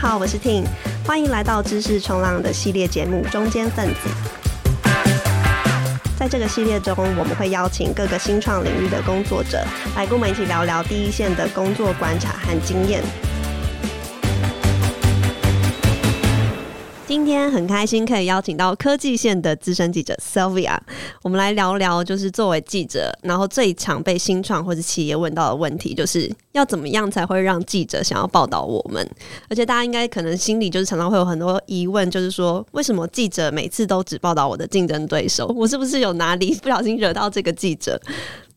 好，我是 Ting，欢迎来到知识冲浪的系列节目《中间分子》。在这个系列中，我们会邀请各个新创领域的工作者来跟我们一起聊聊第一线的工作观察和经验。今天很开心可以邀请到科技线的资深记者 Sylvia，我们来聊聊，就是作为记者，然后最常被新创或者企业问到的问题，就是要怎么样才会让记者想要报道我们？而且大家应该可能心里就是常常会有很多疑问，就是说为什么记者每次都只报道我的竞争对手？我是不是有哪里不小心惹到这个记者？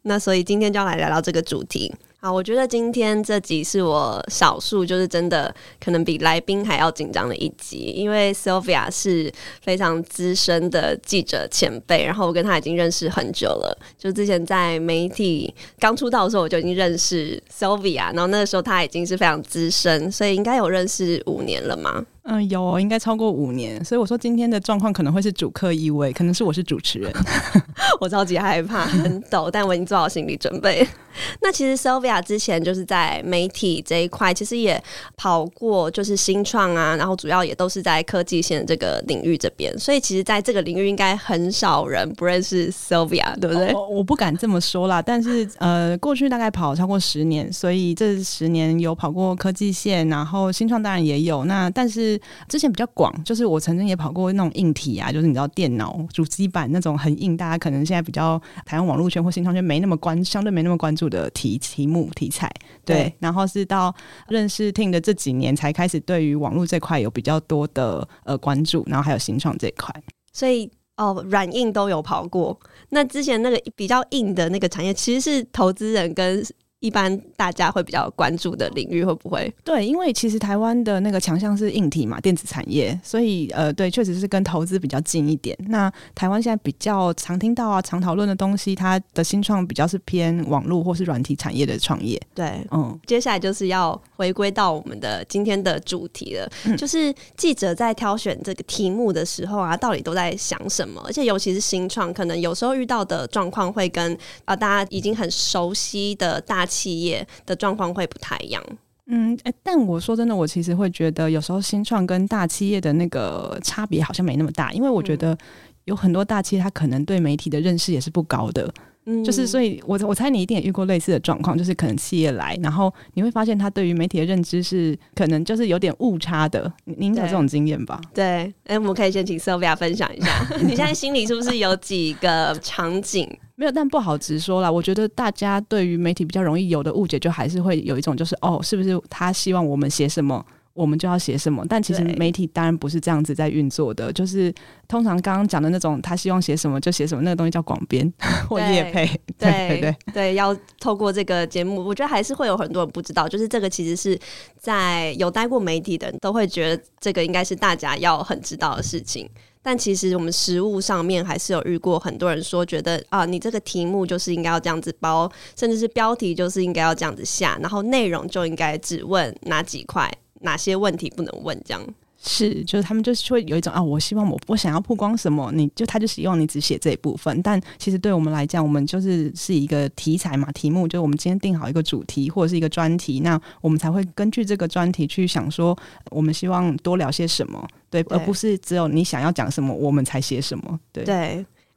那所以今天就要来聊聊这个主题。好，我觉得今天这集是我少数就是真的可能比来宾还要紧张的一集，因为 Sylvia 是非常资深的记者前辈，然后我跟他已经认识很久了，就之前在媒体刚出道的时候我就已经认识 Sylvia，然后那个时候他已经是非常资深，所以应该有认识五年了吗？嗯，有，应该超过五年，所以我说今天的状况可能会是主客一位，可能是我是主持人，我超级害怕，很抖，但我已经做好心理准备。那其实 Sylvia 之前就是在媒体这一块，其实也跑过，就是新创啊，然后主要也都是在科技线这个领域这边，所以其实在这个领域应该很少人不认识 Sylvia，对不对？哦，我不敢这么说啦，但是呃，过去大概跑超过十年，所以这十年有跑过科技线，然后新创当然也有，那但是之前比较广，就是我曾经也跑过那种硬体啊，就是你知道电脑主机板那种很硬，大家可能现在比较台湾网络圈或新创圈没那么关，相对没那么关注的题题目题材，对，对，然后是到认识 Ting 的这几年才开始对于网络这块有比较多的呃关注，然后还有新创这块，所以哦软硬都有跑过。那之前那个比较硬的那个产业，其实是投资人跟。一般大家会比较关注的领域会不会？对，因为其实台湾的那个强项是硬体嘛，电子产业，所以呃，对，确实是跟投资比较近一点。那台湾现在比较常听到啊、常讨论的东西，它的新创比较是偏网络或是软体产业的创业。对，嗯，接下来就是要回归到我们的今天的主题了，嗯、就是记者在挑选这个题目的时候啊，到底都在想什么？而且尤其是新创，可能有时候遇到的状况会跟啊、呃、大家已经很熟悉的大。企业的状况会不太一样，嗯，欸，但我说真的，我其实会觉得有时候新创跟大企业的那个差别好像没那么大，因为我觉得有很多大企业他可能对媒体的认识也是不高的。嗯，就是所以我，我我猜你一定也遇过类似的状况，就是可能企业来，然后你会发现他对于媒体的认知是可能就是有点误差的。您有这种经验吧？对，哎、欸，我们可以先请 Sylvia 分享一下，你现在心里是不是有几个场景？没有，但不好直说啦。我觉得大家对于媒体比较容易有的误解，就还是会有一种就是哦，是不是他希望我们写什么？我们就要写什么，但其实媒体当然不是这样子在运作的。就是通常刚刚讲的那种，他希望写什么就写什么，那个东西叫广编 或业配。对对对对，要透过这个节目，我觉得还是会有很多人不知道。就是这个其实是在有待过媒体的人都会觉得这个应该是大家要很知道的事情。但其实我们实物上面还是有遇过很多人说，觉得啊，你这个题目就是应该要这样子包，甚至是标题就是应该要这样子下，然后内容就应该只问哪几块。哪些问题不能问？这样是，就是他们就是会有一种啊，我希望我我想要曝光什么，你就他就希望你只写这一部分。但其实对我们来讲，我们就是是一个题材嘛，题目就是我们今天定好一个主题或者是一个专题，那我们才会根据这个专题去想说，我们希望多聊些什么，对，对而不是只有你想要讲什么，我们才写什么，对对。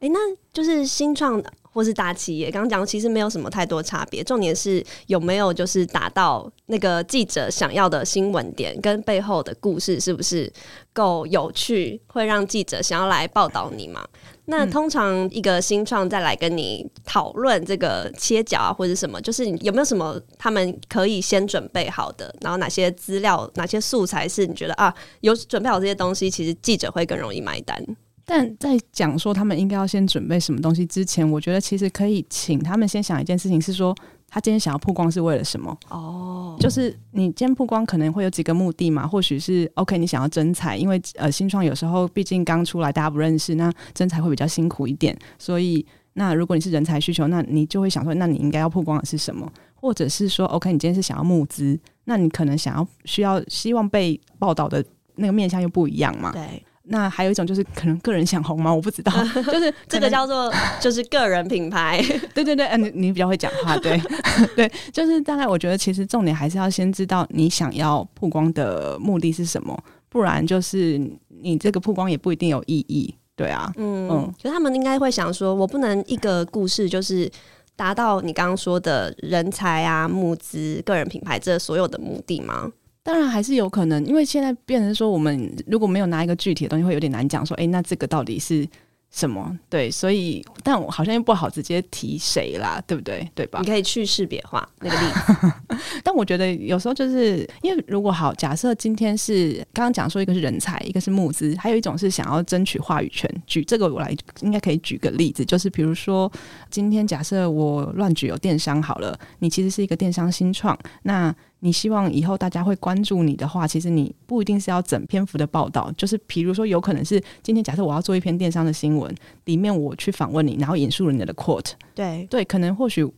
哎、欸，那就是新创的。或是大企业，刚刚讲其实没有什么太多差别，重点是有没有就是达到那个记者想要的新闻点，跟背后的故事是不是够有趣，会让记者想要来报道你嘛？那通常一个新创再来跟你讨论这个切角啊，或者什么，就是有没有什么他们可以先准备好的，然后哪些资料、哪些素材是你觉得啊有准备好这些东西，其实记者会更容易买单。但在讲说他们应该要先准备什么东西之前，我觉得其实可以请他们先想一件事情，是说他今天想要曝光是为了什么？哦，就是你今天曝光可能会有几个目的嘛？或许是 OK，你想要征才，因为呃新创有时候毕竟刚出来，大家不认识，那征才会比较辛苦一点。所以那如果你是人才需求，那你就会想说，那你应该要曝光的是什么？或者是说 OK，你今天是想要募资，那你可能想要需要希望被报道的那个面向又不一样嘛？对。那还有一种就是可能个人想红吗？我不知道，就是这个叫做就是个人品牌。对 对对，嗯，你你比较会讲话，对 对，就是大概我觉得其实重点还是要先知道你想要曝光的目的是什么，不然就是你这个曝光也不一定有意义。对啊，嗯嗯，就他们应该会想说，我不能一个故事就是达到你刚刚说的人才啊、募资、个人品牌这所有的目的吗？当然还是有可能，因为现在变成说，我们如果没有拿一个具体的东西，会有点难讲。说，哎，那这个到底是什么？对，所以，但我好像又不好直接提谁啦，对不对？对吧？你可以去识别化那个例子。但我觉得有时候就是因为，如果好，假设今天是刚刚讲说，一个是人才，一个是募资，还有一种是想要争取话语权。举这个我来，应该可以举个例子，就是比如说，今天假设我乱举有电商好了，你其实是一个电商新创，那。你希望以后大家会关注你的话，其实你不一定是要整篇幅的报道，就是比如说有可能是今天假设我要做一篇电商的新闻，里面我去访问你，然后引述了你的 quote，对。对，可能或许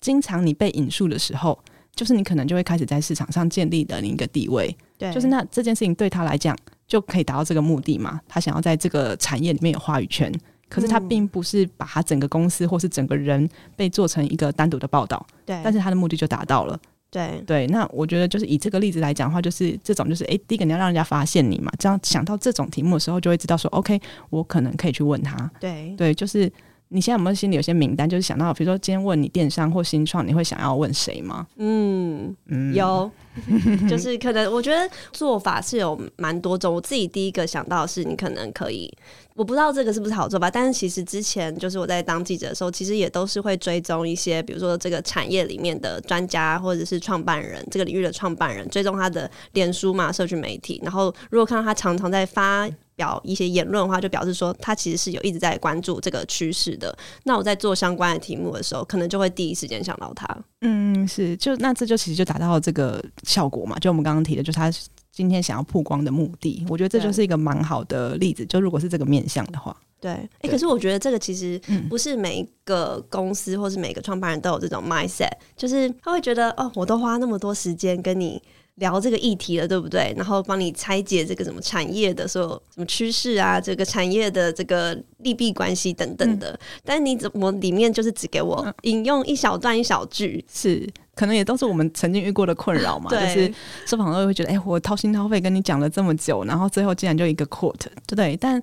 经常你被引述的时候，就是你可能就会开始在市场上建立的另一个地位，对，就是那这件事情对他来讲就可以达到这个目的嘛，他想要在这个产业里面有话语权，可是他并不是把他整个公司或是整个人被做成一个单独的报道，对，但是他的目的就达到了。对对，那我觉得就是以这个例子来讲的话，就是这种就是，哎，第一个你要让人家发现你嘛，这样想到这种题目的时候，就会知道说，OK，我可能可以去问他。对对，就是你现在有没有心里有些名单，就是想到，比如说今天问你电商或新创，你会想要问谁吗？嗯嗯，有，就是可能我觉得做法是有蛮多种，我自己第一个想到的是，你可能可以。我不知道这个是不是好做法，但是其实之前就是我在当记者的时候，其实也都是会追踪一些，比如说这个产业里面的专家或者是创办人，这个领域的创办人，追踪他的脸书嘛，社群媒体。然后如果看到他常常在发表一些言论的话，就表示说他其实是有一直在关注这个趋势的。那我在做相关的题目的时候，可能就会第一时间想到他。嗯，是，就那这就其实就达到了这个效果嘛，就我们刚刚提的，就是他。今天想要曝光的目的，我觉得这就是一个蛮好的例子。就如果是这个面向的话，对，哎、欸，可是我觉得这个其实不是每一个公司或是每个创办人都有这种 mindset，就是他会觉得哦，我都花那么多时间跟你聊这个议题了，对不对？然后帮你拆解这个什么产业的所有什么趋势啊，这个产业的这个利弊关系等等的，嗯、但你怎么里面就是只给我引用一小段一小句是。可能也都是我们曾经遇过的困扰嘛，就是受访者会觉得，哎、欸，我掏心掏肺跟你讲了这么久，然后最后竟然就一个 quote，对不对？但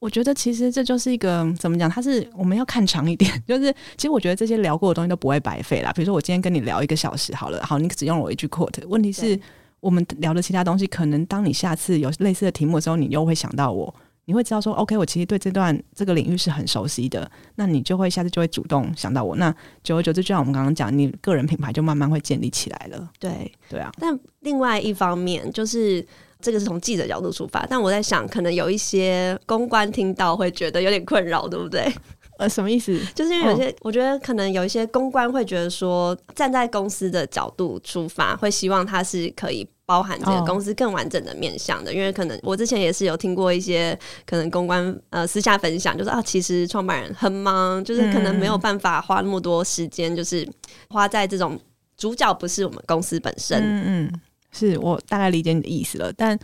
我觉得其实这就是一个怎么讲？它是我们要看长一点，就是其实我觉得这些聊过的东西都不会白费啦。比如说我今天跟你聊一个小时，好了，好，你只用了我一句 quote，问题是我们聊的其他东西，可能当你下次有类似的题目的时候，你又会想到我。你会知道说，OK，我其实对这段这个领域是很熟悉的，那你就会下次就会主动想到我。那久而久之，就像我们刚刚讲，你个人品牌就慢慢会建立起来了。对，对啊。但另外一方面，就是这个是从记者角度出发，但我在想，可能有一些公关听到会觉得有点困扰，对不对？呃，什么意思？就是因为有些，我觉得可能有一些公关会觉得说，站在公司的角度出发，会希望它是可以包含这个公司更完整的面向的。因为可能我之前也是有听过一些可能公关呃私下分享，就是啊，其实创办人很忙，就是可能没有办法花那么多时间，就是花在这种主角不是我们公司本身。嗯嗯，是我大概理解你的意思了，但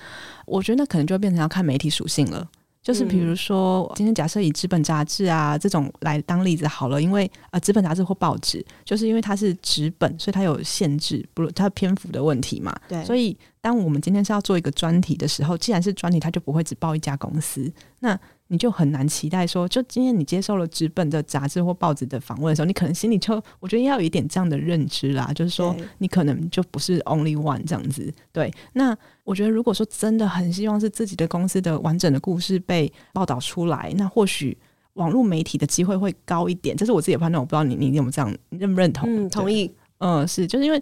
我觉得那可能就变成要看媒体属性了。就是比如说，今天假设以纸本杂志啊这种来当例子好了，因为呃纸本杂志或报纸，就是因为它是纸本，所以它有限制，不，它篇幅的问题嘛。对，所以当我们今天是要做一个专题的时候，既然是专题，它就不会只报一家公司。那你就很难期待说，就今天你接受了纸本的杂志或报纸的访问的时候，你可能心里就我觉得要有一点这样的认知啦，就是说你可能就不是 only one 这样子。对，那我觉得如果说真的很希望是自己的公司的完整的故事被报道出来，那或许网络媒体的机会会高一点。这是我自己的判断，我不知道你你有没有这样认不认同？嗯，同意。嗯，是，就是因为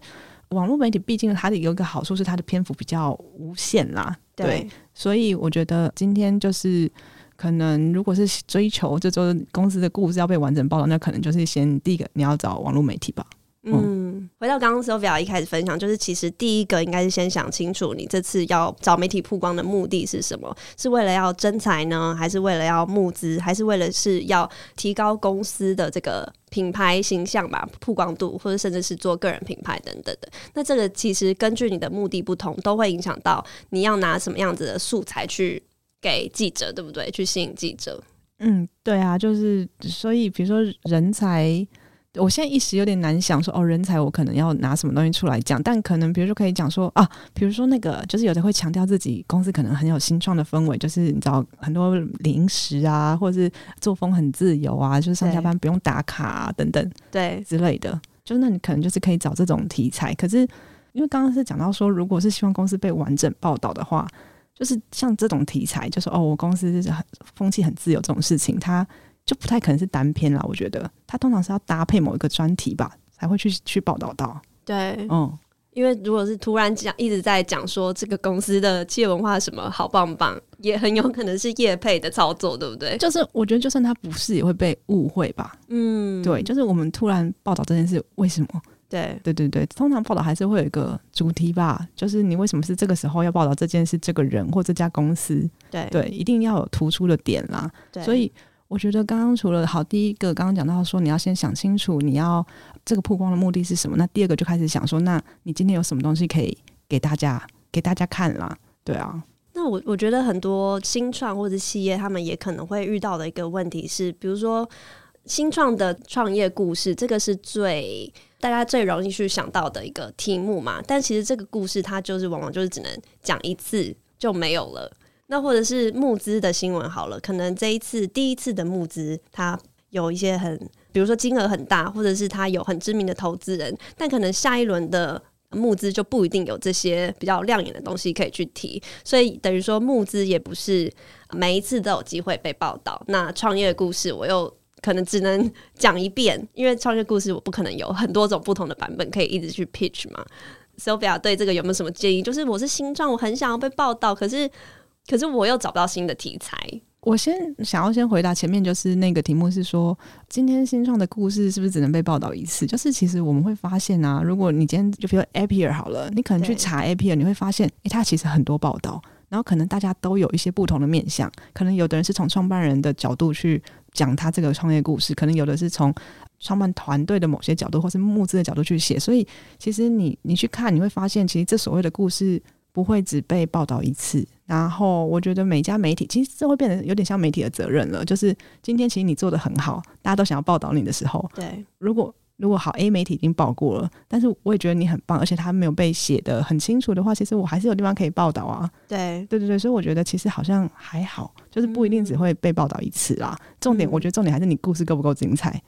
网络媒体毕竟它的有一个好处是它的篇幅比较无限啦。对，对，所以我觉得今天就是。可能如果是追求这周公司的故事要被完整报道，那可能就是先第一个你要找网络媒体吧。嗯，嗯，回到刚刚 Sylvia 一开始分享，就是其实第一个应该是先想清楚，你这次要找媒体曝光的目的是什么？是为了要征才呢，还是为了要募资，还是为了是要提高公司的这个品牌形象吧、曝光度，或者甚至是做个人品牌等等的？那这个其实根据你的目的不同，都会影响到你要拿什么样子的素材去。给记者，对不对？去吸引记者。嗯，对啊，就是所以，比如说人才。我现在一时有点难想说哦，人才我可能要拿什么东西出来讲，但可能比如说可以讲说啊，比如说那个就是有的会强调自己公司可能很有新创的氛围，就是你知道很多零食啊，或者是作风很自由啊，就是上下班不用打卡啊等等，对之类的，就那你可能就是可以找这种题材。可是因为刚刚是讲到说，如果是希望公司被完整报道的话，就是像这种题材，就是哦，我公司就是很风气很自由这种事情，它。就不太可能是单篇啦，我觉得它通常是要搭配某一个专题吧，才会去去报道到。对，嗯，因为如果是突然讲一直在讲说这个公司的企业文化什么好棒棒，也很有可能是业配的操作，对不对？就是我觉得就算他不是，也会被误会吧。嗯，对，就是我们突然报道这件事，为什么？对，对对对，通常报道还是会有一个主题吧，就是你为什么是这个时候要报道这件事，这个人或这家公司？对对，一定要有突出的点啦。对，所以。我觉得刚刚除了好，第一个刚刚讲到说你要先想清楚你要这个曝光的目的是什么，那第二个就开始想说，那你今天有什么东西可以给大家给大家看啦？对啊，那我我觉得很多新创或者企业他们也可能会遇到的一个问题是，比如说新创的创业故事，这个是最大家最容易去想到的一个题目嘛，但其实这个故事它就是往往就是只能讲一次就没有了。那或者是募资的新闻好了，可能这一次第一次的募资，它有一些很，比如说金额很大，或者是它有很知名的投资人，但可能下一轮的募资就不一定有这些比较亮眼的东西可以去提，所以等于说募资也不是每一次都有机会被报道。那创业故事我又可能只能讲一遍，因为创业故事我不可能有很多种不同的版本可以一直去 pitch 嘛。Sylvia 对这个有没有什么建议？就是我是新创，我很想要被报道，可是。可是我又找不到新的题材。我先想要先回答前面，就是那个题目是说，今天新创的故事是不是只能被报道一次？就是其实我们会发现啊，如果你今天就比如 Appier 好了，你可能去查 Appier，你会发现，诶、欸，它其实很多报道，然后可能大家都有一些不同的面向，可能有的人是从创办人的角度去讲他这个创业故事，可能有的是从创办团队的某些角度，或是募资的角度去写。所以其实你你去看，你会发现，其实这所谓的故事不会只被报道一次。然后我觉得每家媒体其实这会变得有点像媒体的责任了，就是今天其实你做的很好，大家都想要报道你的时候，对，如果如果好 A 媒体已经报过了，但是我也觉得你很棒，而且他没有被写的很清楚的话，其实我还是有地方可以报道啊。对，对对对，所以我觉得其实好像还好，就是不一定只会被报道一次啦。嗯、重点，我觉得重点还是你故事够不够精彩。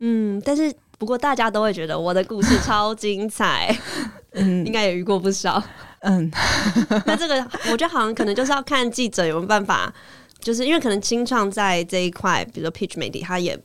嗯，但是不过大家都会觉得我的故事超精彩，嗯，应该也遇过不少。嗯，那这个我觉得好像可能就是要看记者有没有办法，就是因为可能清创在这一块，比如说 pitch 媒体，他也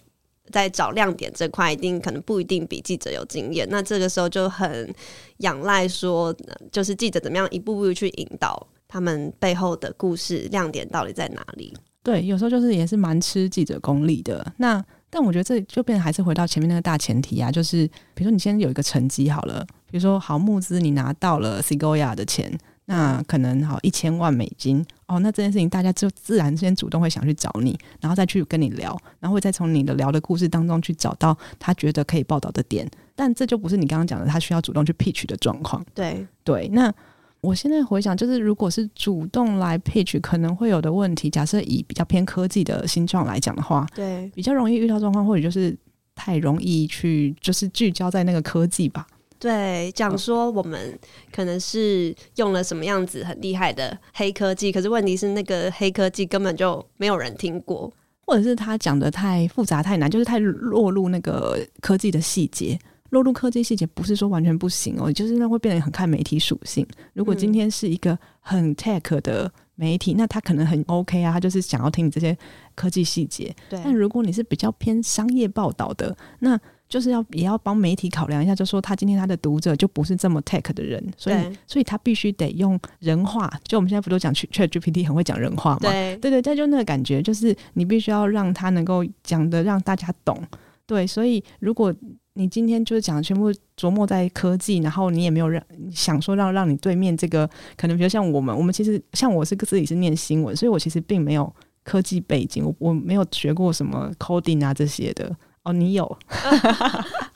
在找亮点这块，一定可能不一定比记者有经验。那这个时候就很仰赖说，就是记者怎么样一步步去引导他们背后的故事亮点到底在哪里？对，有时候就是也是蛮吃记者功力的。那但我觉得这就变还是回到前面那个大前提啊，就是比如说你先有一个成绩好了。比如说，好募资，你拿到了 Sigoya 的钱，那可能好一千万美金哦。那这件事情，大家就自然之间主动会想去找你，然后再去跟你聊，然后会再从你的聊的故事当中去找到他觉得可以报道的点。但这就不是你刚刚讲的，他需要主动去 pitch 的状况。对对。那我现在回想，就是如果是主动来 pitch，可能会有的问题。假设以比较偏科技的新创来讲的话，对，比较容易遇到状况，或者就是太容易去，就是聚焦在那个科技吧。对，讲说我们可能是用了什么样子很厉害的黑科技，可是问题是那个黑科技根本就没有人听过，或者是他讲的太复杂太难，就是太落入那个科技的细节。落入科技细节不是说完全不行哦，就是那会变得很看媒体属性。如果今天是一个很 tech 的媒体，那他可能很 OK 啊，他就是想要听你这些科技细节。对，但如果你是比较偏商业报道的，那就是要也要帮媒体考量一下，就说他今天他的读者就不是这么 tech 的人，所以所以他必须得用人话。就我们现在不都讲 ChatGPT 很会讲人话嘛？对对对，这就那个感觉，就是你必须要让他能够讲的让大家懂。对，所以如果你今天就是讲的全部琢磨在科技，然后你也没有让想说让让你对面这个可能，比如像我们，我们其实像我是自己是念新闻，所以我其实并没有科技背景，我我没有学过什么 coding 啊这些的。哦，你有？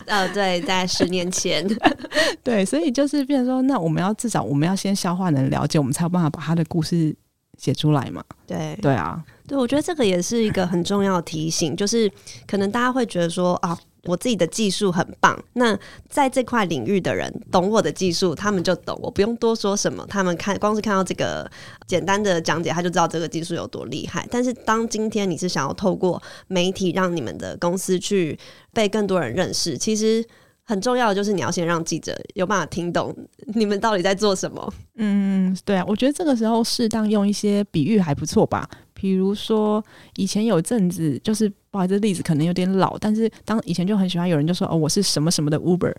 呃，对，在十年前，对，所以就是变成说，那我们要至少我们要先消化能了解，我们才有办法把他的故事写出来嘛。对对啊，对，我觉得这个也是一个很重要的提醒，就是可能大家会觉得说啊。我自己的技术很棒，那在这块领域的人懂我的技术，他们就懂，我不用多说什么，他们看光是看到这个简单的讲解，他就知道这个技术有多厉害。但是当今天你是想要透过媒体让你们的公司去被更多人认识，其实很重要的就是你要先让记者有办法听懂你们到底在做什么。嗯，对啊，我觉得这个时候适当用一些比喻还不错吧。比如说，以前有阵子，就是不好意思，例子可能有点老，但是当以前就很喜欢有人就说：“哦，我是什么什么的 Uber。”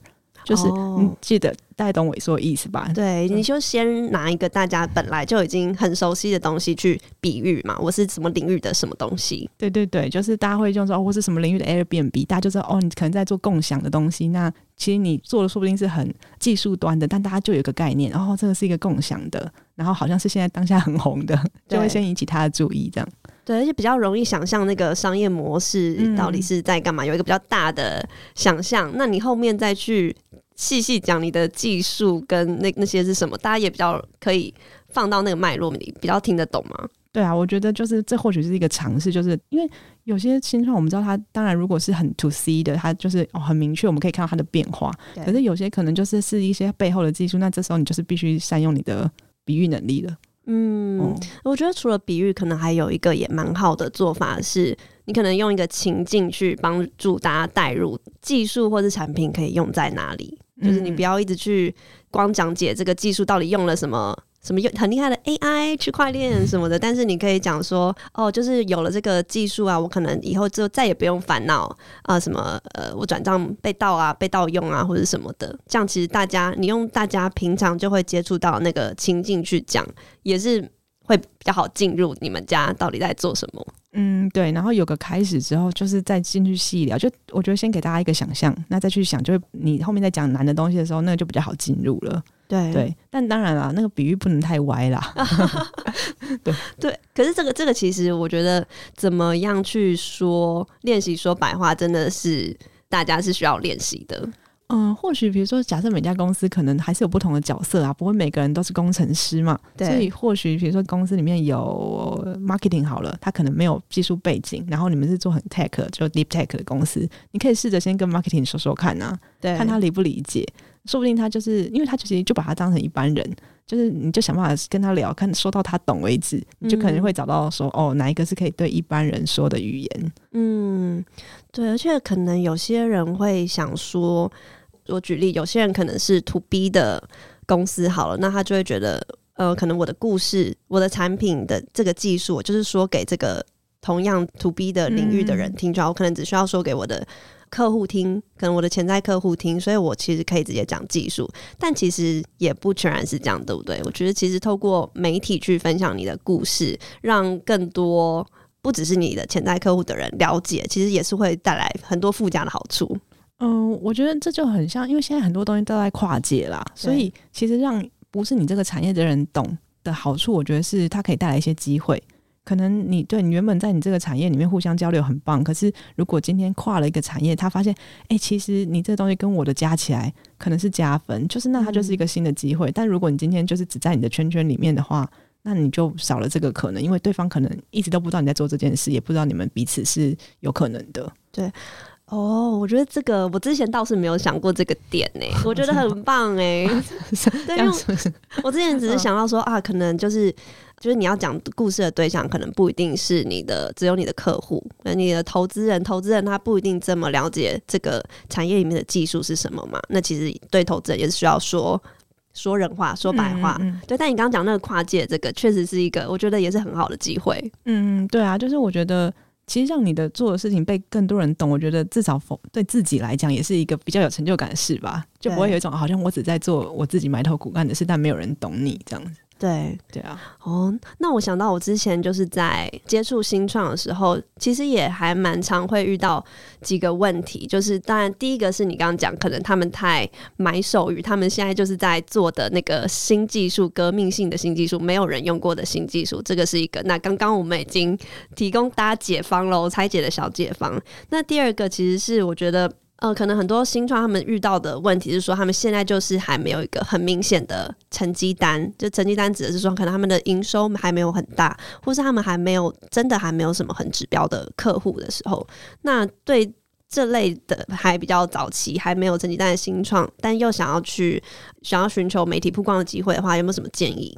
就是你记得大概懂我说的意思吧？对，你就先拿一个大家本来就已经很熟悉的东西去比喻嘛。我是什么领域的什么东西？对对对，就是大家会用说哦，我是什么领域的 Airbnb，大家就知道哦，你可能在做共享的东西。那其实你做的说不定是很技术端的，但大家就有一个概念，哦，这个是一个共享的，然后好像是现在当下很红的，就会先引起他的注意，这样。对，而且比较容易想象那个商业模式到底是在干嘛，嗯，有一个比较大的想象。那你后面再去细细讲你的技术跟那那些是什么，大家也比较可以放到那个脉络里，比较听得懂吗？对啊，我觉得就是这或许是一个尝试，就是因为有些新创我们知道它，当然如果是很 to C 的，它就是哦很明确，我们可以看到它的变化。可是有些可能就是是一些背后的技术，那这时候你就是必须善用你的比喻能力了。嗯，哦、我觉得除了比喻，可能还有一个也蛮好的做法是，你可能用一个情境去帮助大家带入技术或是产品可以用在哪里，就是你不要一直去光讲解这个技术到底用了什么。什么很厉害的 AI 区块链什么的，但是你可以讲说，哦，就是有了这个技术啊，我可能以后就再也不用烦恼啊，什么呃，我转账被盗啊，被盗用啊，或者什么的。这样其实大家，你用大家平常就会接触到那个情境去讲，也是会比较好进入你们家到底在做什么。嗯，对。然后有个开始之后，就是再进去细聊。就我觉得先给大家一个想象，那再去想，就是你后面在讲难的东西的时候，那个就比较好进入了。对对，但当然了，那个比喻不能太歪啦。对对，可是这个这个其实我觉得怎么样去说练习说白话，真的是大家是需要练习的。嗯，或许比如说，假设每家公司可能还是有不同的角色啊，不会每个人都是工程师嘛。对。所以或许比如说公司里面有 marketing 好了，他可能没有技术背景，然后你们是做很 tech 就 deep tech 的公司，你可以试着先跟 marketing 说说看啊，对，看他理不理解。说不定他就是因为他其实就把他当成一般人，就是你就想办法跟他聊，看说到他懂为止，你就可能会找到说、嗯、哦，哪一个是可以对一般人说的语言。嗯，对，而且可能有些人会想说，我举例，有些人可能是 to B 的公司好了，那他就会觉得，呃，可能我的故事、我的产品的这个技术，我就是说给这个同样 to B 的领域的人听就好，嗯、我可能只需要说给我的。客户听，可能我的潜在客户听，所以我其实可以直接讲技术，但其实也不全然是这样，对不对？我觉得其实透过媒体去分享你的故事，让更多不只是你的潜在客户的人了解，其实也是会带来很多附加的好处。嗯，我觉得这就很像，因为现在很多东西都在跨界啦，所以其实让不是你这个产业的人懂的好处，我觉得是它可以带来一些机会。可能你对你原本在你这个产业里面互相交流很棒，可是如果今天跨了一个产业，他发现，哎、欸，其实你这东西跟我的加起来可能是加分，就是那它就是一个新的机会。嗯、但如果你今天就是只在你的圈圈里面的话，那你就少了这个可能，因为对方可能一直都不知道你在做这件事，也不知道你们彼此是有可能的。对。哦，我觉得这个我之前倒是没有想过这个点呢，我觉得很 棒哎。对，因为我之前只是想到说啊，可能就是就是你要讲故事的对象，可能不一定是你的，只有你的客户，那你的投资人，投资人他不一定这么了解这个产业里面的技术是什么嘛。那其实对投资人也是需要说说人话，说白话。嗯嗯嗯对，但你刚刚讲那个跨界，这个确实是一个，我觉得也是很好的机会。嗯，对啊，就是我觉得。其实让你的做的事情被更多人懂，我觉得至少对自己来讲也是一个比较有成就感的事吧，就不会有一种好像我只在做我自己埋头苦干的事，但没有人懂你这样子。对对啊，哦，那我想到我之前就是在接触新创的时候，其实也还蛮常会遇到几个问题，就是当然第一个是你刚刚讲，可能他们太买手于，他们现在就是在做的那个新技术，革命性的新技术，没有人用过的新技术，这个是一个。那刚刚我们已经提供大家解方喽，拆解的小解方。那第二个其实是我觉得。呃，可能很多新创他们遇到的问题是说，他们现在就是还没有一个很明显的成绩单。就成绩单指的是说，可能他们的营收还没有很大，或是他们还没有真的还没有什么很指标的客户的时候，那对这类的还比较早期还没有成绩单的新创，但又想要去想要寻求媒体曝光的机会的话，有没有什么建议？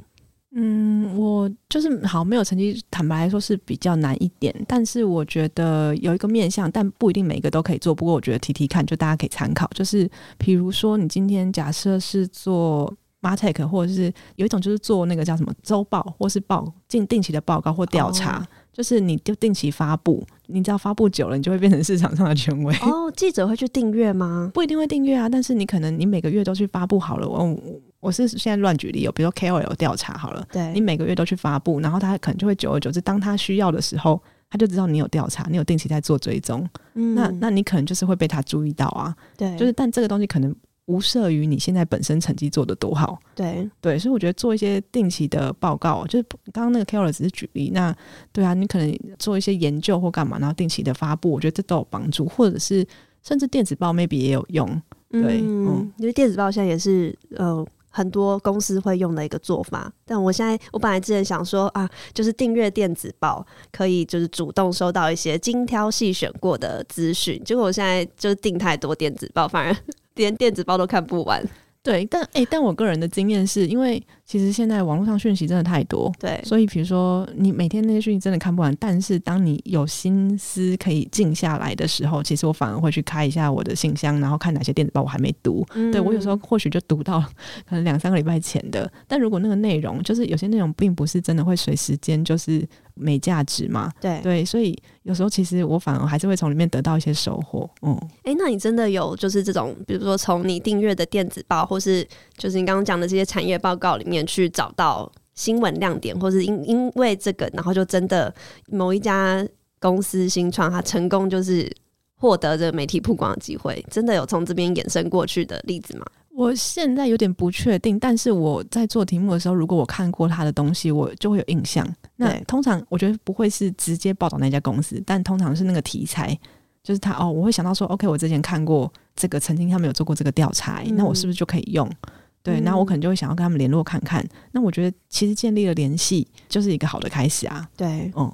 嗯，我就是好没有成绩，坦白来说是比较难一点。但是我觉得有一个面向，但不一定每一个都可以做。不过我觉得提提看，就大家可以参考。就是比如说，你今天假设是做 Martech，或者是有一种就是做那个叫什么周报，或是报定定期的报告或调查。哦就是你就定期发布，你只要发布久了，你就会变成市场上的权威。哦，记者会去订阅吗？不一定会订阅啊，但是你可能你每个月都去发布好了。我我是现在乱举例，有比如说 KOL 调查好了，对，你每个月都去发布，然后他可能就会久而久之，当他需要的时候，他就知道你有调查，你有定期在做追踪。嗯，那那你可能就是会被他注意到啊。对，就是但这个东西可能。无涉于你现在本身成绩做的多好，对对，所以我觉得做一些定期的报告，就是刚刚那个 Carol 只是举例，那对啊，你可能做一些研究或干嘛，然后定期的发布，我觉得这都有帮助，或者是甚至电子报 maybe 也有用，对，嗯，因为电子报现在也是呃很多公司会用的一个做法，但我现在我本来之前想说啊，就是订阅电子报可以就是主动收到一些精挑细选过的资讯，结果我现在就是订太多电子报，反而。连电子报都看不完，对，但诶、欸，但我个人的经验是因为其实现在网络上讯息真的太多，对，所以比如说你每天那些讯息真的看不完，但是当你有心思可以静下来的时候，其实我反而会去开一下我的信箱，然后看哪些电子报我还没读，嗯、对我有时候或许就读到可能两三个礼拜前的，但如果那个内容就是有些内容并不是真的会随时间就是。没价值嘛？对对，所以有时候其实我反而还是会从里面得到一些收获。嗯，哎、欸，那你真的有就是这种，比如说从你订阅的电子报，或是就是你刚刚讲的这些产业报告里面去找到新闻亮点，或是因因为这个，然后就真的某一家公司新创，它成功就是获得这个媒体曝光的机会，真的有从这边衍生过去的例子吗？我现在有点不确定，但是我在做题目的时候，如果我看过他的东西，我就会有印象。那通常我觉得不会是直接报道那家公司，但通常是那个题材，就是他哦，我会想到说，OK，我之前看过这个，曾经他们有做过这个调查，嗯，那我是不是就可以用？对，那我可能就会想要跟他们联络看看。那我觉得其实建立了联系就是一个好的开始啊。对，嗯，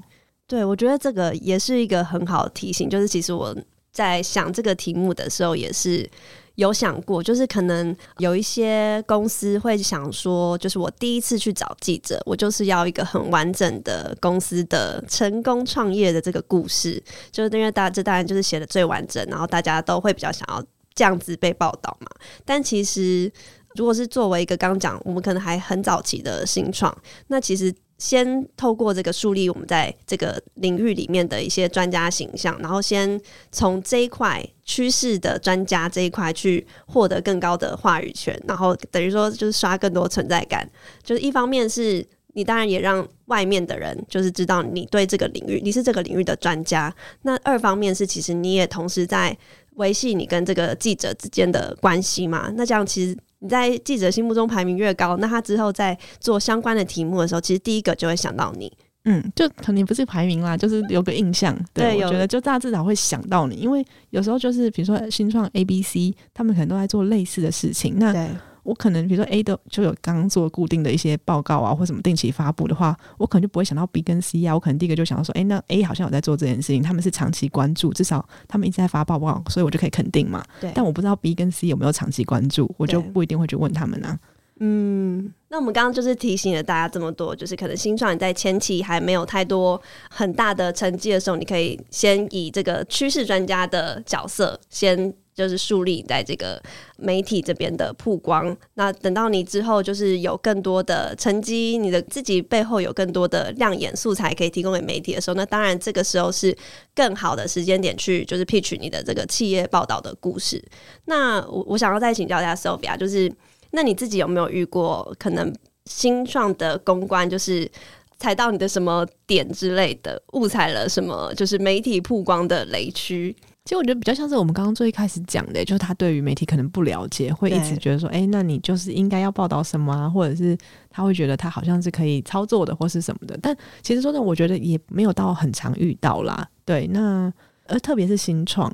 对，我觉得这个也是一个很好的提醒，就是其实我在想这个题目的时候也是。有想过，就是可能有一些公司会想说，就是我第一次去找记者，我就是要一个很完整的公司的成功创业的这个故事，就是因为大这当然就是写的最完整，然后大家都会比较想要这样子被报道嘛。但其实，如果是作为一个刚讲，我们可能还很早期的新创，那其实。先透过这个树立我们在这个领域里面的一些专家形象，然后先从这一块趋势的专家这一块去获得更高的话语权，然后等于说就是刷更多存在感。就是一方面是你当然也让外面的人就是知道你对这个领域，你是这个领域的专家。那二方面是其实你也同时在维系你跟这个记者之间的关系嘛。那这样其实。你在记者心目中排名越高，那他之后在做相关的题目的时候，其实第一个就会想到你。嗯，就肯定不是排名啦，就是有个印象。对，对我觉得就大家至少会想到你，因为有时候就是比如说新创 A、B、C，他们可能都在做类似的事情。那对。我可能比如说 A 的就有刚刚做固定的一些报告啊，或什么定期发布的话，我可能就不会想到 B 跟 C 啊。我可能第一个就想到说，哎、欸，那 A 好像有在做这件事情，他们是长期关注，至少他们一直在发报告，所以我就可以肯定嘛。对。但我不知道 B 跟 C 有没有长期关注，我就不一定会去问他们啊。嗯，那我们刚刚就是提醒了大家这么多，就是可能新创你在前期还没有太多很大的成绩的时候，你可以先以这个趋势专家的角色先。就是树立在这个媒体这边的曝光，那等到你之后就是有更多的成绩，你的自己背后有更多的亮眼素材可以提供给媒体的时候，那当然这个时候是更好的时间点去就是 pitch 你的这个企业报道的故事。那我我想要再请教一下 Sophia，就是那你自己有没有遇过可能新创的公关就是踩到你的什么点之类的，误踩了什么就是媒体曝光的雷区？其实我觉得比较像是我们刚刚最一开始讲的，就是他对于媒体可能不了解，会一直觉得说，哎，那你就是应该要报道什么啊，或者是他会觉得他好像是可以操作的，或是什么的。但其实说真的，我觉得也没有到很常遇到啦。对，那呃特别是新创，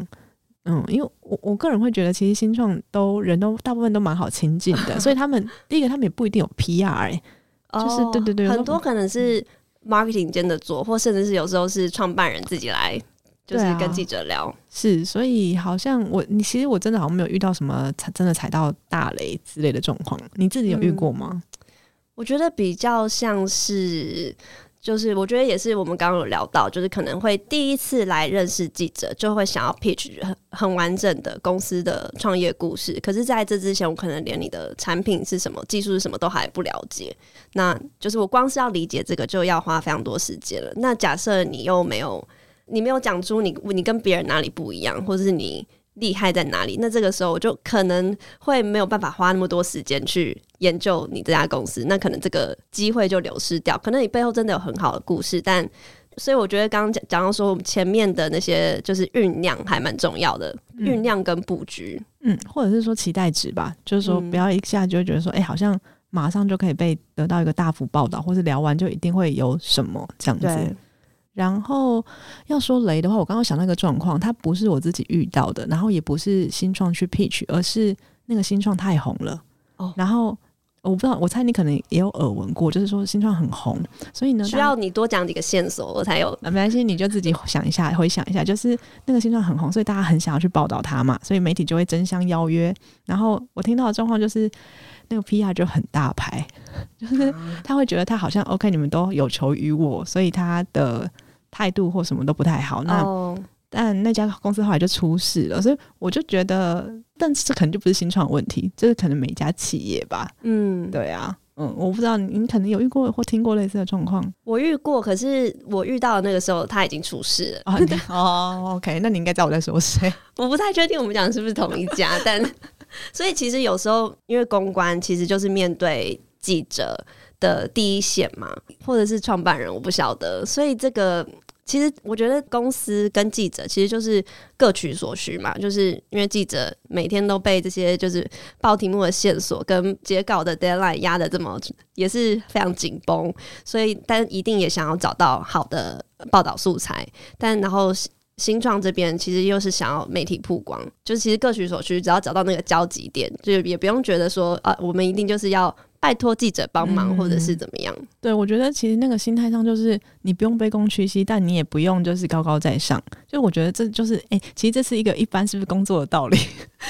嗯，因为我我个人会觉得，其实新创都人都大部分都蛮好亲近的，所以他们第一个他们也不一定有 PR，就是、哦、对对对，很多可能是 marketing 间的做，或甚至是有时候是创办人自己来，就是跟记者聊。啊、是，所以好像我你其实我真的好像没有遇到什么踩真的踩到大雷之类的状况，你自己有遇过吗？嗯、我觉得比较像是。就是我觉得也是，我们刚刚有聊到，就是可能会第一次来认识记者，就会想要 pitch 很很完整的公司的创业故事。可是在这之前，我可能连你的产品是什么、技术是什么都还不了解。那就是我光是要理解这个，就要花非常多时间了。那假设你又没有，你没有讲出你你跟别人哪里不一样，或者是你。厉害在哪里？那这个时候我就可能会没有办法花那么多时间去研究你这家公司，那可能这个机会就流失掉。可能你背后真的有很好的故事，但所以我觉得刚刚讲讲到说前面的那些就是酝酿还蛮重要的，酝酿跟布局，嗯，或者是说期待值吧，就是说不要一下就觉得说，哎、嗯欸，好像马上就可以被得到一个大幅报道，或是聊完就一定会有什么这样子。然后要说雷的话，我刚刚想那个状况，它不是我自己遇到的，然后也不是新创去 pitch，而是那个新创太红了。哦，然后我不知道，我猜你可能也有耳闻过，就是说新创很红，所以呢，需要你多讲几个线索，我才有。没关系，你就自己想一下，回想一下，就是那个新创很红，所以大家很想要去报道它嘛，所以媒体就会争相邀约。然后我听到的状况就是，那个 PR 就很大牌，就是他会觉得他好像 OK，你们都有求于我，所以他的。态度或什么都不太好，那、oh. 但那家公司后来就出事了，所以我就觉得，但是这可能就不是新创问题，这是可能每家企业吧。嗯，对啊，嗯，我不知道您，可能有遇过或听过类似的状况。我遇过，可是我遇到的那个时候他已经出事了。哦、oh,，OK，那你应该知道我在说谁。我不太确定我们讲的是不是同一家，但所以其实有时候因为公关其实就是面对记者的第一线嘛，或者是创办人，我不晓得，所以这个。其实我觉得公司跟记者其实就是各取所需嘛，就是因为记者每天都被这些就是报题目的线索跟截稿的 deadline 压得这么也是非常紧绷，所以但一定也想要找到好的报道素材，但然后新创这边其实又是想要媒体曝光，就是其实各取所需，只要找到那个交集点，就也不用觉得说啊，我们一定就是要。拜托记者帮忙，或者是怎么样？嗯、对，我觉得其实那个心态上就是你不用卑躬屈膝，但你也不用就是高高在上。就我觉得这就是，哎、欸，其实这是一个一般是不是工作的道理？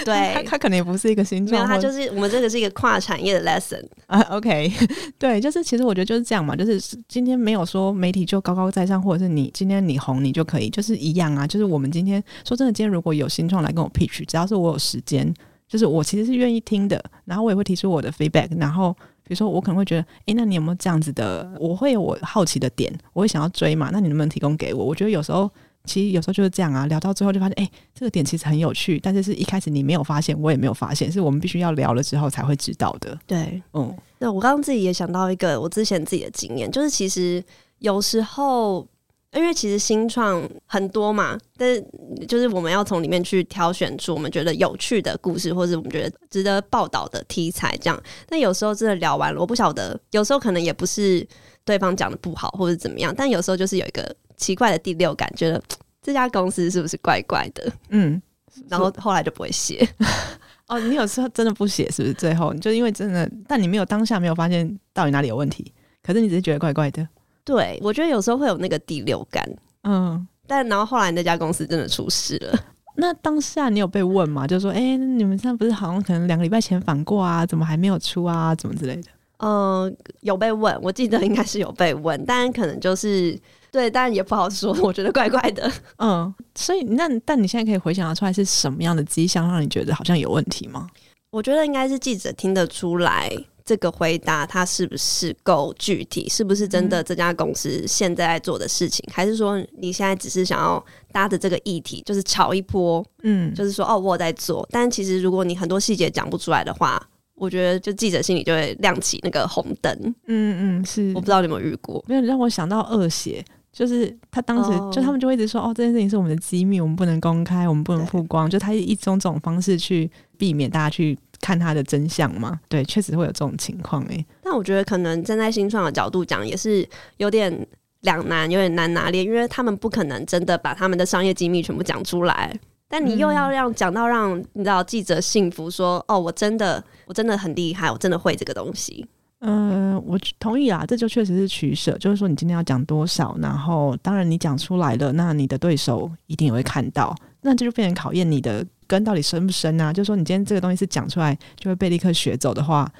对，他他可能也不是一个新创，没有，他就是我们这个是一个跨产业的 lesson 啊。OK，对，就是其实我觉得就是这样嘛，就是今天没有说媒体就高高在上，或者是你今天你红你就可以，就是一样啊。就是我们今天说真的，今天如果有新创来跟我 pitch，只要是我有时间。就是我其实是愿意听的，然后我也会提出我的 feedback，然后比如说我可能会觉得，诶，那你有没有这样子的？我会有我好奇的点，我会想要追嘛，那你能不能提供给我？我觉得有时候其实有时候就是这样啊，聊到最后就发现，诶，这个点其实很有趣，但是是一开始你没有发现，我也没有发现，是我们必须要聊了之后才会知道的。对，嗯，那我刚刚自己也想到一个我之前自己的经验，就是其实有时候。因为其实新创很多嘛，但是就是我们要从里面去挑选出我们觉得有趣的故事，或者我们觉得值得报道的题材，这样。但有时候真的聊完了，我不晓得，有时候可能也不是对方讲的不好，或者怎么样，但有时候就是有一个奇怪的第六感，觉得这家公司是不是怪怪的？嗯，然后后来就不会写。哦，你有时候真的不写，是不是？最后你就因为真的，但你没有当下没有发现到底哪里有问题，可是你只是觉得怪怪的。对，我觉得有时候会有那个第六感，嗯，但然后后来那家公司真的出事了。那当下你有被问吗？就说，哎、欸，你们现在不是好像可能两个礼拜前访过啊，怎么还没有出啊，怎么之类的？嗯，有被问，我记得应该是有被问，但可能就是对，但也不好说，我觉得怪怪的。嗯，所以那但你现在可以回想得出来是什么样的迹象让你觉得好像有问题吗？我觉得应该是记者听得出来。这个回答他是不是够具体？是不是真的这家公司现在在做的事情？嗯、还是说你现在只是想要搭着这个议题，就是炒一波？嗯，就是说哦，我在做。但其实如果你很多细节讲不出来的话，我觉得就记者心里就会亮起那个红灯。嗯嗯，是。我不知道你有没有遇过？没有，让我想到恶血，就是他当时、哦、就他们就会一直说哦，这件事情是我们的机密，我们不能公开，我们不能曝光。就他以一种这种方式去避免大家去。看他的真相吗？对，确实会有这种情况诶、欸。但我觉得可能站在新创的角度讲，也是有点两难，有点难拿捏，因为他们不可能真的把他们的商业机密全部讲出来。但你又要让讲到让你知道记者信服说，说哦，我真的我真的很厉害，我真的会这个东西。嗯、呃，我同意啊，这就确实是取舍，就是说你今天要讲多少，然后当然你讲出来了，那你的对手一定也会看到，那这就变成考验你的根到底深不深啊？就是说你今天这个东西是讲出来就会被立刻学走的话。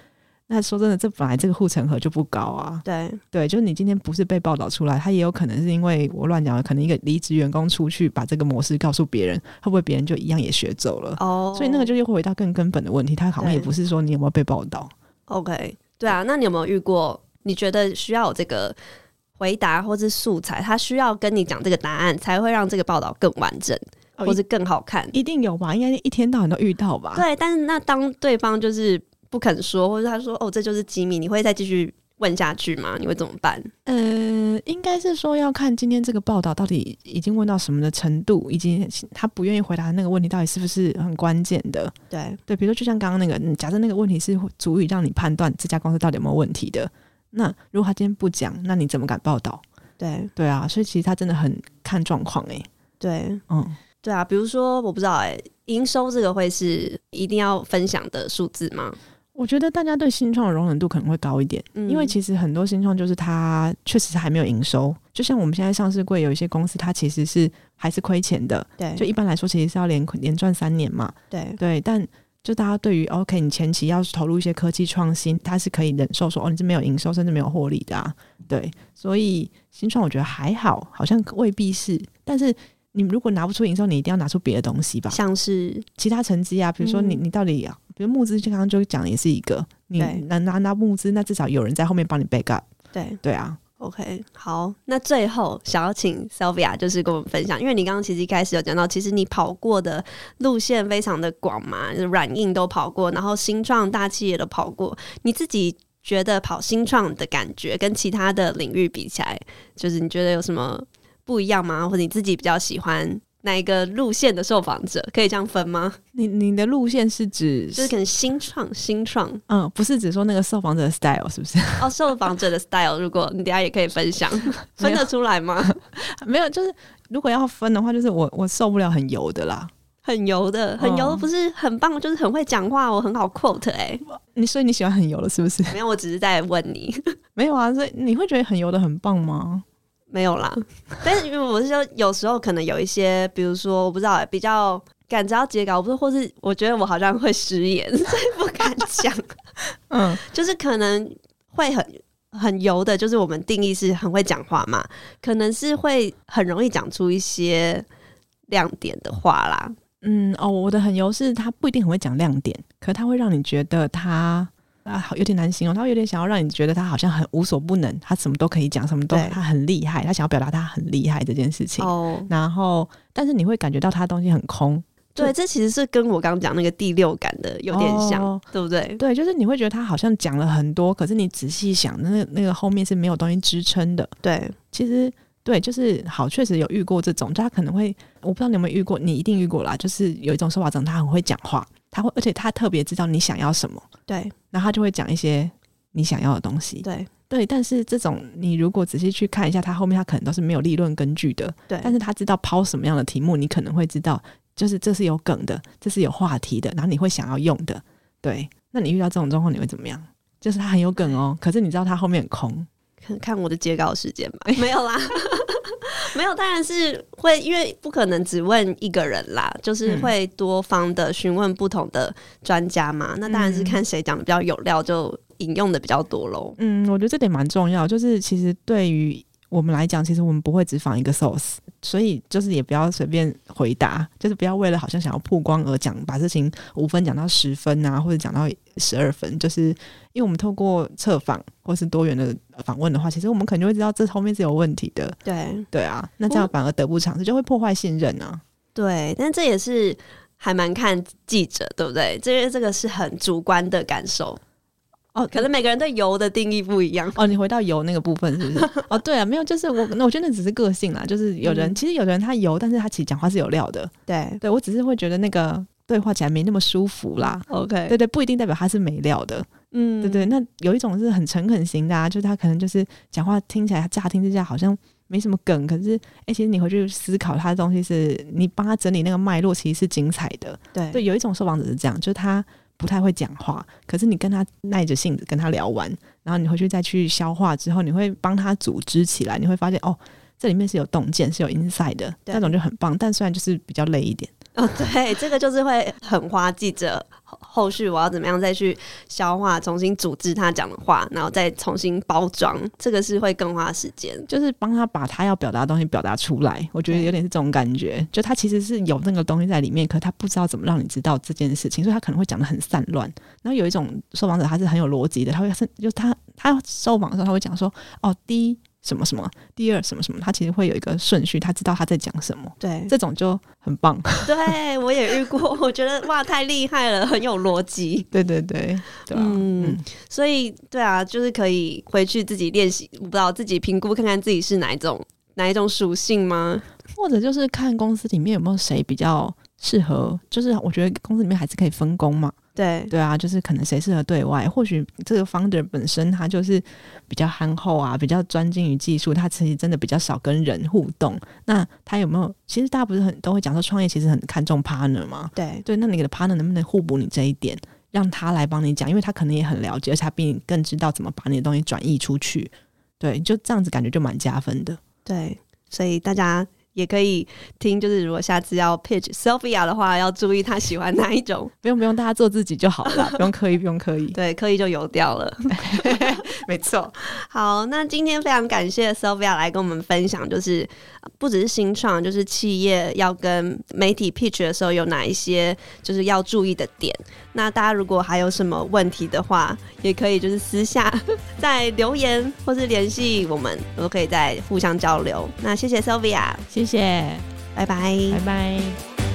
那说真的，这本来这个护城河就不高啊。对对，就是你今天不是被报道出来，他也有可能是因为我乱讲了，可能一个离职员工出去把这个模式告诉别人，会不会别人就一样也学走了？哦，所以那个就又会回到更根本的问题，他好像也不是说你有没有被报道。OK，对啊，那你有没有遇过？你觉得需要这个回答或是素材，他需要跟你讲这个答案，才会让这个报道更完整，或是更好看？一定有吧？应该一天到晚都遇到吧？对，但是那当对方就是。不肯说，或者他说哦，这就是机密，你会再继续问下去吗？你会怎么办？呃，应该是说要看今天这个报道到底已经问到什么的程度，以及他不愿意回答的那个问题到底是不是很关键的。对对，比如说就像刚刚那个，假设那个问题是足以让你判断这家公司到底有没有问题的，那如果他今天不讲，那你怎么敢报道？对。对啊，所以其实他真的很看状况诶。对，嗯，对啊，比如说我不知道哎，营收这个会是一定要分享的数字吗？我觉得大家对新创的容忍度可能会高一点，嗯，因为其实很多新创就是它确实是还没有营收，就像我们现在上市柜有一些公司，它其实是还是亏钱的，对，就一般来说其实是要连连赚三年嘛，对。对，但就大家对于 OK，你前期要投入一些科技创新，它是可以忍受说哦，你是没有营收甚至没有获利的啊，对，所以新创我觉得还好，好像未必是，但是你如果拿不出营收，你一定要拿出别的东西吧，像是其他成绩啊，比如说你你到底要。比如募资，就刚刚就讲也是一个，你能拿到募资，那至少有人在后面帮你 back up。对对啊，OK，好，那最后想要请 Sylvia 就是跟我们分享，因为你刚刚其实一开始有讲到，其实你跑过的路线非常的广嘛，就是软硬都跑过，然后新创大企业都跑过，你自己觉得跑新创的感觉跟其他的领域比起来，就是你觉得有什么不一样吗？或者你自己比较喜欢？哪一个路线的受访者可以这样分吗？你你的路线是指就是可能新创新创，嗯，不是只说那个受访者的 style 是不是？哦，受访者的 style，如果你等下也可以分享，分得出来吗？没有，就是如果要分的话，就是我我受不了很油的啦，很油的，很油的不是很棒，就是很会讲话，我很好 quote 哎、欸，你所以你喜欢很油的，是不是？没有，我只是在问你，没有啊，所以你会觉得很油的很棒吗？没有啦，但是因为我是说，有时候可能有一些，比如说我不知道，比较赶着要截稿，不是，或是我觉得我好像会失言，所以不敢讲。嗯，就是可能会很很油的，就是我们定义是很会讲话嘛，可能是会很容易讲出一些亮点的话啦。嗯，哦，我的很油是他不一定很会讲亮点，可他会让你觉得他。啊，好有点难形容，他会有点想要让你觉得他好像很无所不能，他什么都可以讲，什么都他很厉害，他想要表达他很厉害这件事情。哦，然后但是你会感觉到他东西很空。对，这其实是跟我刚刚讲那个第六感的有点像，哦，对不对？对，就是你会觉得他好像讲了很多，可是你仔细想，那个那个后面是没有东西支撑的。对，其实对，就是好，确实有遇过这种，就他可能会，我不知道你有没有遇过，你一定遇过啦，就是有一种说法，者他很会讲话。他会，而且他特别知道你想要什么，对，然后他就会讲一些你想要的东西，对对。但是这种你如果仔细去看一下，他后面他可能都是没有立论根据的，对。但是他知道抛什么样的题目，你可能会知道，就是这是有梗的，这是有话题的，然后你会想要用的，对。那你遇到这种状况，你会怎么样？就是他很有梗哦，可是你知道他后面很空，看看我的截稿时间吧，没有啦。没有，当然是会，因为不可能只问一个人啦，就是会多方的询问不同的专家嘛。嗯、那当然是看谁讲的比较有料，就引用的比较多喽。嗯，我觉得这点蛮重要，就是其实对于。我们来讲，其实我们不会只访一个 source，所以就是也不要随便回答，就是不要为了好像想要曝光而讲，把事情五分讲到十分啊，或者讲到十二分，就是因为我们透过测访或是多元的访问的话，其实我们可能就会知道这后面是有问题的。对对啊，那这样反而得不偿失，就会破坏信任啊。对，但这也是还蛮看记者，对不对？这这个是很主观的感受。哦，可能每个人对油的定义不一样。哦，你回到油那个部分是不是？哦，对啊，没有，就是我，那我觉得那只是个性啦。就是有人，嗯、其实有的人他油，但是他其实讲话是有料的。对，对我只是会觉得那个对话起来没那么舒服啦。OK，对对，不一定代表他是没料的。嗯，对对，那有一种是很诚恳型的啊，就是他可能就是讲话听起来乍听之下好像没什么梗，可是哎、欸，其实你回去思考他的东西是，你帮他整理那个脉络，其实是精彩的。对对，有一种受访者是这样，就是他不太会讲话，可是你跟他耐着性子跟他聊完，然后你回去再去消化之后，你会帮他组织起来，你会发现哦，这里面是有洞见，是有 inside 的，那种就很棒。但虽然就是比较累一点。哦，对，这个就是会很花记者后续我要怎么样再去消化，重新组织他讲的话，然后再重新包装，这个是会更花时间，就是帮他把他要表达的东西表达出来。我觉得有点是这种感觉，就他其实是有那个东西在里面，可他不知道怎么让你知道这件事情，所以他可能会讲的很散乱。然后有一种受访者他是很有逻辑的，他会是就他他受访的时候他会讲说，哦，第一。什么什么，第二什么什么，他其实会有一个顺序，他知道他在讲什么。对，这种就很棒。对，我也遇过，我觉得哇，太厉害了，很有逻辑。对对对，对啊、嗯，嗯，所以对啊，就是可以回去自己练习，不知道自己评估看看自己是哪一种哪一种属性吗？或者就是看公司里面有没有谁比较适合，就是我觉得公司里面还是可以分工嘛。对对啊，就是可能谁适合对外，或许这个 founder 本身他就是比较憨厚啊，比较专精于技术，他其实真的比较少跟人互动。那他有没有？其实大家不是很都会讲说创业其实很看重 partner 吗？对对，那你的 partner 能不能互补你这一点，让他来帮你讲，因为他可能也很了解，而且他比你更知道怎么把你的东西转移出去。对，就这样子感觉就蛮加分的。对，所以大家。也可以听，就是如果下次要 pitch Sophia 的话，要注意她喜欢哪一种。不用不用，大家做自己就好了，不用刻意，不用刻意。对，刻意就油掉了。没错。好，那今天非常感谢 Sophia 来跟我们分享，就是不只是新创，就是企业要跟媒体 pitch 的时候有哪一些就是要注意的点。那大家如果还有什么问题的话，也可以就是私下再留言或是联系我们，我们可以再互相交流。那谢谢 Sylvia，谢谢，拜拜，拜拜。